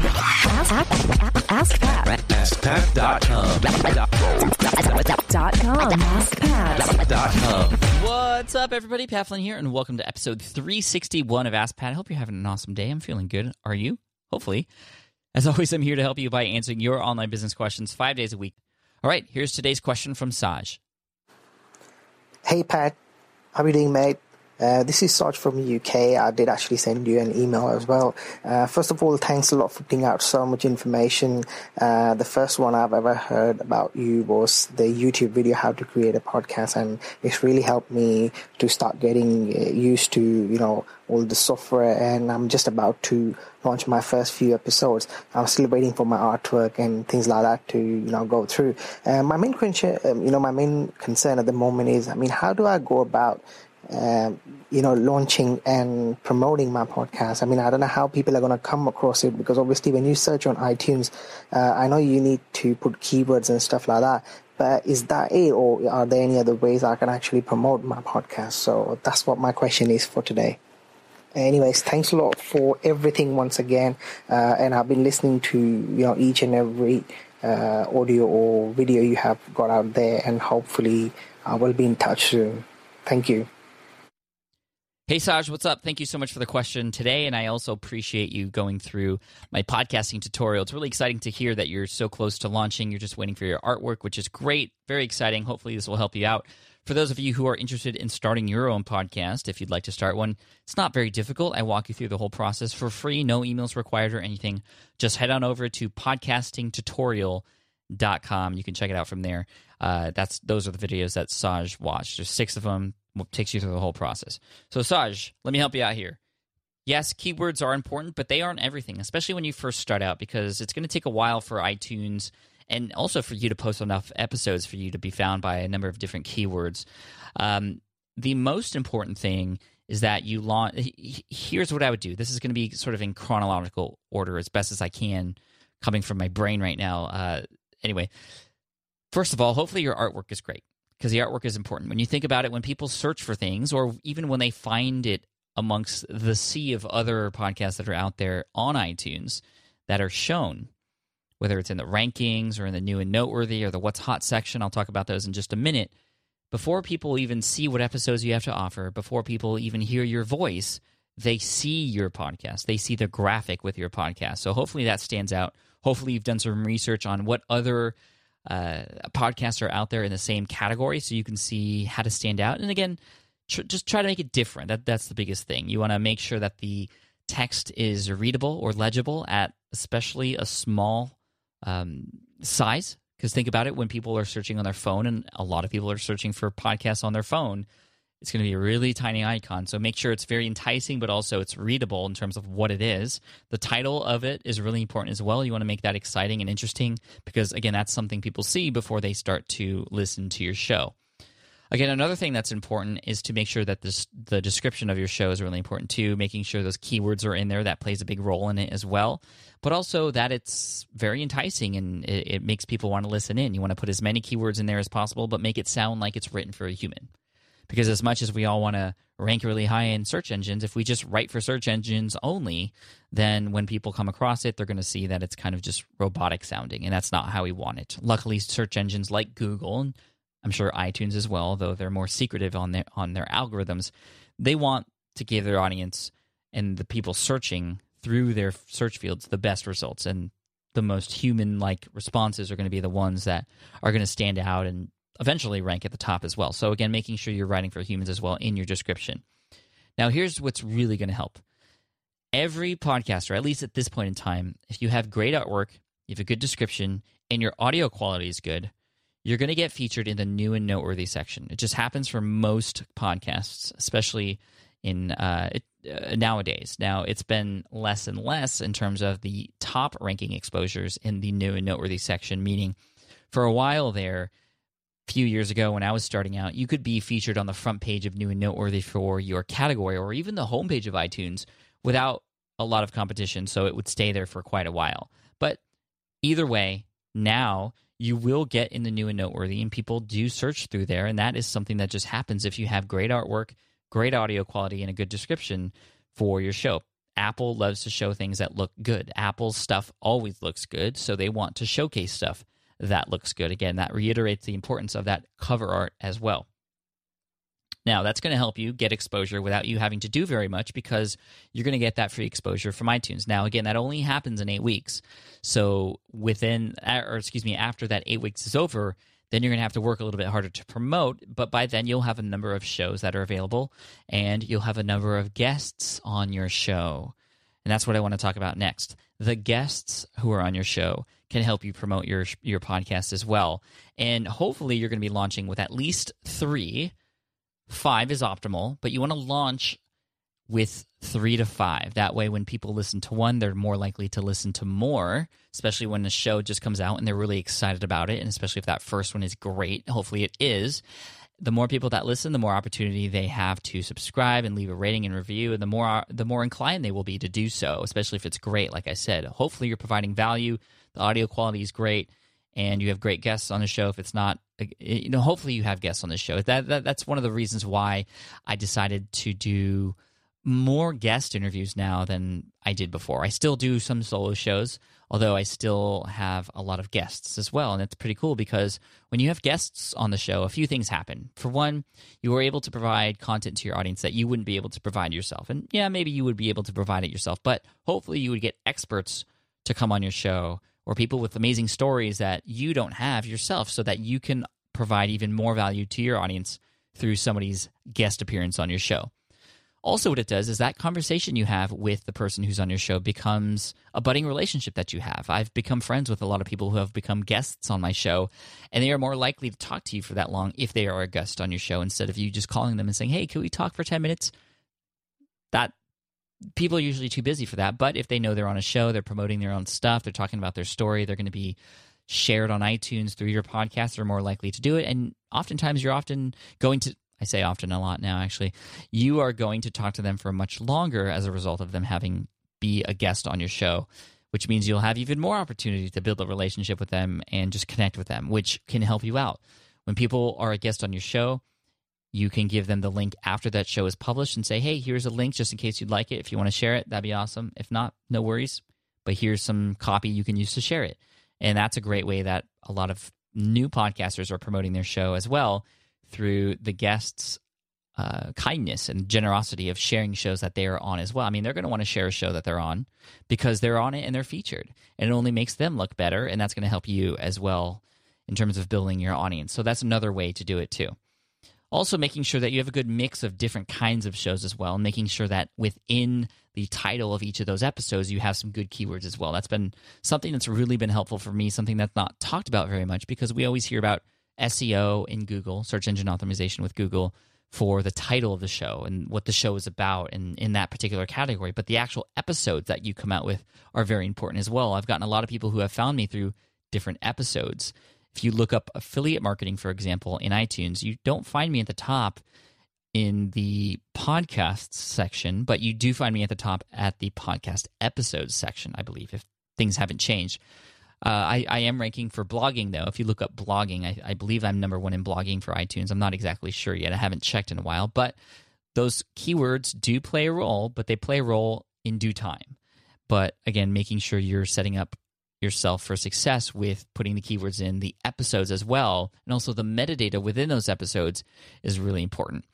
Ask, Pat. AskPat.com. Dot com. AskPat. What's up, everybody? Pat Flynn here, and welcome to episode 361 of Ask Pat. I hope you're having an awesome day. I'm feeling good. Are you? Hopefully. As always, I'm here to help you by answering your online business questions five days a week. All right, here's today's question from Saj. Hey Pat, how are you doing, mate? Uh, this is Saj from UK. I did actually send you an email as well. Uh, first of all, thanks a lot for putting out so much information. Uh, the first one I've ever heard about you was the YouTube video how to create a podcast, and it's really helped me to start getting uh, used to you know all the software. And I'm just about to launch my first few episodes. I'm still waiting for my artwork and things like that to you know go through. Uh, my main concern, um, you know, my main concern at the moment is, I mean, how do I go about um, you know, launching and promoting my podcast. I mean, I don't know how people are going to come across it because obviously when you search on iTunes, uh, I know you need to put keywords and stuff like that. But is that it, or are there any other ways I can actually promote my podcast? So that's what my question is for today. Anyways, thanks a lot for everything once again, uh, and I've been listening to you know each and every uh, audio or video you have got out there, and hopefully I will be in touch soon. Thank you. Hey, Saj, what's up? Thank you so much for the question today. And I also appreciate you going through my podcasting tutorial. It's really exciting to hear that you're so close to launching. You're just waiting for your artwork, which is great. Very exciting. Hopefully, this will help you out. For those of you who are interested in starting your own podcast, if you'd like to start one, it's not very difficult. I walk you through the whole process for free, no emails required or anything. Just head on over to podcastingtutorial.com. You can check it out from there. Uh, that's those are the videos that Saj watched. There's six of them takes you through the whole process. So, Saj, let me help you out here. Yes, keywords are important, but they aren't everything, especially when you first start out, because it's going to take a while for iTunes and also for you to post enough episodes for you to be found by a number of different keywords. Um, the most important thing is that you launch. Here's what I would do. This is going to be sort of in chronological order as best as I can, coming from my brain right now. Uh, anyway, first of all, hopefully your artwork is great because the artwork is important. When you think about it, when people search for things, or even when they find it amongst the sea of other podcasts that are out there on iTunes that are shown, whether it's in the rankings or in the new and noteworthy or the what's hot section, I'll talk about those in just a minute. Before people even see what episodes you have to offer, before people even hear your voice, they see your podcast. They see the graphic with your podcast. So hopefully that stands out. Hopefully you've done some research on what other uh, podcasts are out there in the same category, so you can see how to stand out. And again, tr- just try to make it different. That that's the biggest thing. You want to make sure that the text is readable or legible at especially a small um, size. Because think about it, when people are searching on their phone, and a lot of people are searching for podcasts on their phone, it's going to be a really tiny icon. So make sure it's very enticing, but also it's readable in terms of what it is. The title of it is really important as well. You want to make that exciting and interesting because, again, that's something people see before they start to listen to your show. Again, another thing that's important is to make sure that this, the description of your show is really important too, making sure those keywords are in there. That plays a big role in it as well. But also that it's very enticing and it, it makes people want to listen in. You want to put as many keywords in there as possible, but make it sound like it's written for a human because as much as we all want to rank really high in search engines, if we just write for search engines only, then when people come across it, they're going to see that it's kind of just robotic sounding, and that's not how we want it. Luckily, search engines like Google and I'm sure iTunes as well, though they're more secretive on their on their algorithms, they want to give their audience and the people searching through their search fields the best results and the most human like responses are going to be the ones that are going to stand out and eventually rank at the top as well. So, again, making sure you're writing for humans as well in your description. Now, here's what's really going to help. Every podcaster, at least at this point in time, if you have great artwork, you have a good description, and your audio quality is good, you're going to get featured in the new and noteworthy section. It just happens for most podcasts, especially in uh, uh, nowadays. Now, it's been less and less in terms of the top ranking exposures in the new and noteworthy section, meaning for a while there, few years ago when I was starting out, you could be featured on the front page of New and Noteworthy for your category or even the homepage of iTunes without a lot of competition. So it would stay there for quite a while. But either way, now you will get in the New and Noteworthy, and people do search through there. And that is something that just happens if you have great artwork, great audio quality, and a good description for your show. Apple loves to show things that look good. Apple's stuff always looks good, so they want to showcase stuff that looks good. Again, that reiterates the importance of that cover art as well. Now, that's going to help you get exposure without you having to do very much because you're going to get that free exposure from iTunes. Now, again, that only happens in eight weeks. So, within, or excuse me, after that eight weeks is over, then you're going to have to work a little bit harder to promote. But by then, you'll have a number of shows that are available and you'll have a number of guests on your show. And that's what I want to talk about next. The guests who are on your show can help you promote your your podcast as well. And hopefully you're going to be launching with at least 3 five is optimal, but you want to launch with three to five. That way, when people listen to one, they're more likely to listen to more, especially when the show just comes out and they're really excited about it. And especially if that first one is great, hopefully it is. The more people that listen, the more opportunity they have to subscribe and leave a rating and review, and the more the more inclined they will be to do so. Especially if it's great, like I said. Hopefully, you're providing value. The audio quality is great, and you have great guests on the show. If it's not, uh, you know, hopefully you have guests on the show. That, that that's one of the reasons why I decided to do more guest interviews now than I did before. I still do some solo shows, although I still have a lot of guests as well. And it's pretty cool because when you have guests on the show, a few things happen. For one, you are able to provide content to your audience that you wouldn't be able to provide yourself. And yeah, maybe you would be able to provide it yourself, but hopefully you would get experts to come on your show or people with amazing stories that you don't have yourself so that you can provide even more value to your audience through somebody's guest appearance on your show. Also, what it does is that conversation you have with the person who's on your show becomes a budding relationship that you have. I've become friends with a lot of people who have become guests on my show, and they are more likely to talk to you for that long if they are a guest on your show instead of you just calling them and saying, Hey, can we talk for 10 minutes? That people are usually too busy for that. But if they know they're on a show, they're promoting their own stuff, they're talking about their story, they're going to be shared on iTunes through your podcast, they're more likely to do it. And oftentimes, you're often going to, I say often a lot now, actually, you are going to talk to them for much longer as a result of them having be a guest on your show. Which means you'll have even more opportunity to build a relationship with them and just connect with them, which can help you out. When people are a guest on your show, you can give them the link after that show is published and say, hey, here's a link just in case you'd like it. If you want to share it, that'd be awesome. If not, no worries. But here's some copy you can use to share it. And that's a great way that a lot of new podcasters are promoting their show as well through the guests' uh, kindness and generosity of sharing shows that they are on as well. I mean, they're going to want to share a show that they're on because they're on it and they're featured. And it only makes them look better. And that's going to help you as well in terms of building your audience. So that's another way to do it too. Also, making sure that you have a good mix of different kinds of shows as well, and making sure that within the title of each of those episodes, you have some good keywords as well. That's been something that's really been helpful for me, something that's not talked about very much because we always hear about SEO in Google, search engine optimization with Google, for the title of the show and what the show is about and in that particular category. But the actual episodes that you come out with are very important as well. I've gotten a lot of people who have found me through different episodes if you look up affiliate marketing, for example, in iTunes, you don't find me at the top in the podcasts section, but you do find me at the top at the podcast episodes section, I believe, if things haven't changed. Uh, I, I, am ranking for blogging, though. If you look up blogging, I, I, believe I'm number one in blogging for iTunes. I'm not exactly sure yet. I haven't checked in a while, but those keywords do play a role, but they play a role in due time. But again, making sure you're setting up yourself for success with putting the keywords in the episodes as well. And also the metadata within those episodes is really important.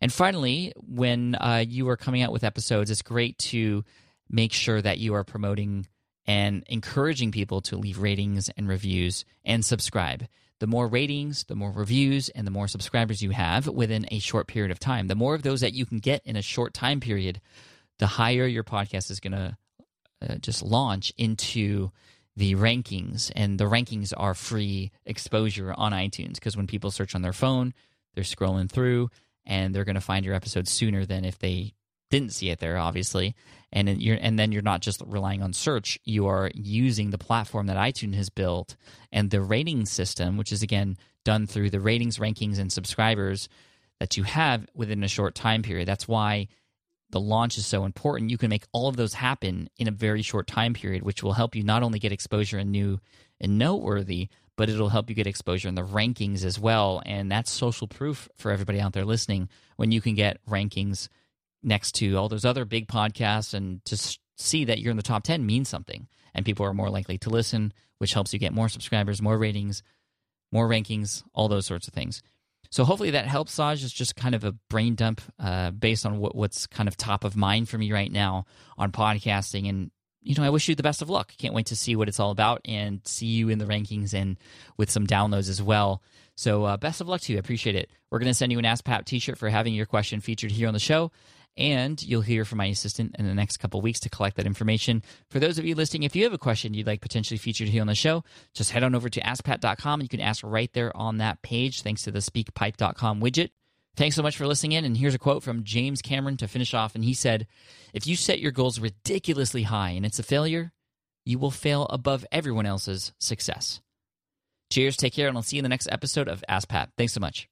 And finally, when uh, you are coming out with episodes, it's great to make sure that you are promoting and encouraging people to leave ratings and reviews and subscribe. The more ratings, the more reviews, and the more subscribers you have within a short period of time, the more of those that you can get in a short time period, the higher your podcast is going to uh, just launch into the rankings, and the rankings are free exposure on iTunes because when people search on their phone, they're scrolling through and they're going to find your episode sooner than if they didn't see it there, obviously. And you're, and then you're not just relying on search; you are using the platform that iTunes has built and the rating system, which is again done through the ratings, rankings, and subscribers that you have within a short time period. That's why the launch is so important, you can make all of those happen in a very short time period, which will help you not only get exposure and new and noteworthy, but it'll help you get exposure in the rankings as well. And that's social proof for everybody out there listening when you can get rankings next to all those other big podcasts and to see that you're in the top 10 means something and people are more likely to listen which helps you get more subscribers more ratings more rankings all those sorts of things so hopefully that helps saj it's just kind of a brain dump uh, based on what, what's kind of top of mind for me right now on podcasting and you know i wish you the best of luck can't wait to see what it's all about and see you in the rankings and with some downloads as well so uh, best of luck to you. I appreciate it. We're going to send you an Ask Pat t-shirt for having your question featured here on the show. And you'll hear from my assistant in the next couple weeks to collect that information. For those of you listening, if you have a question you'd like potentially featured here on the show, just head on over to askpat.com. And you can ask right there on that page thanks to the speakpipe.com widget. Thanks so much for listening in. And here's a quote from James Cameron to finish off. And he said, If you set your goals ridiculously high and it's a failure, you will fail above everyone else's success. Cheers, take care, and I'll see you in the next episode of Ask Pat. Thanks so much.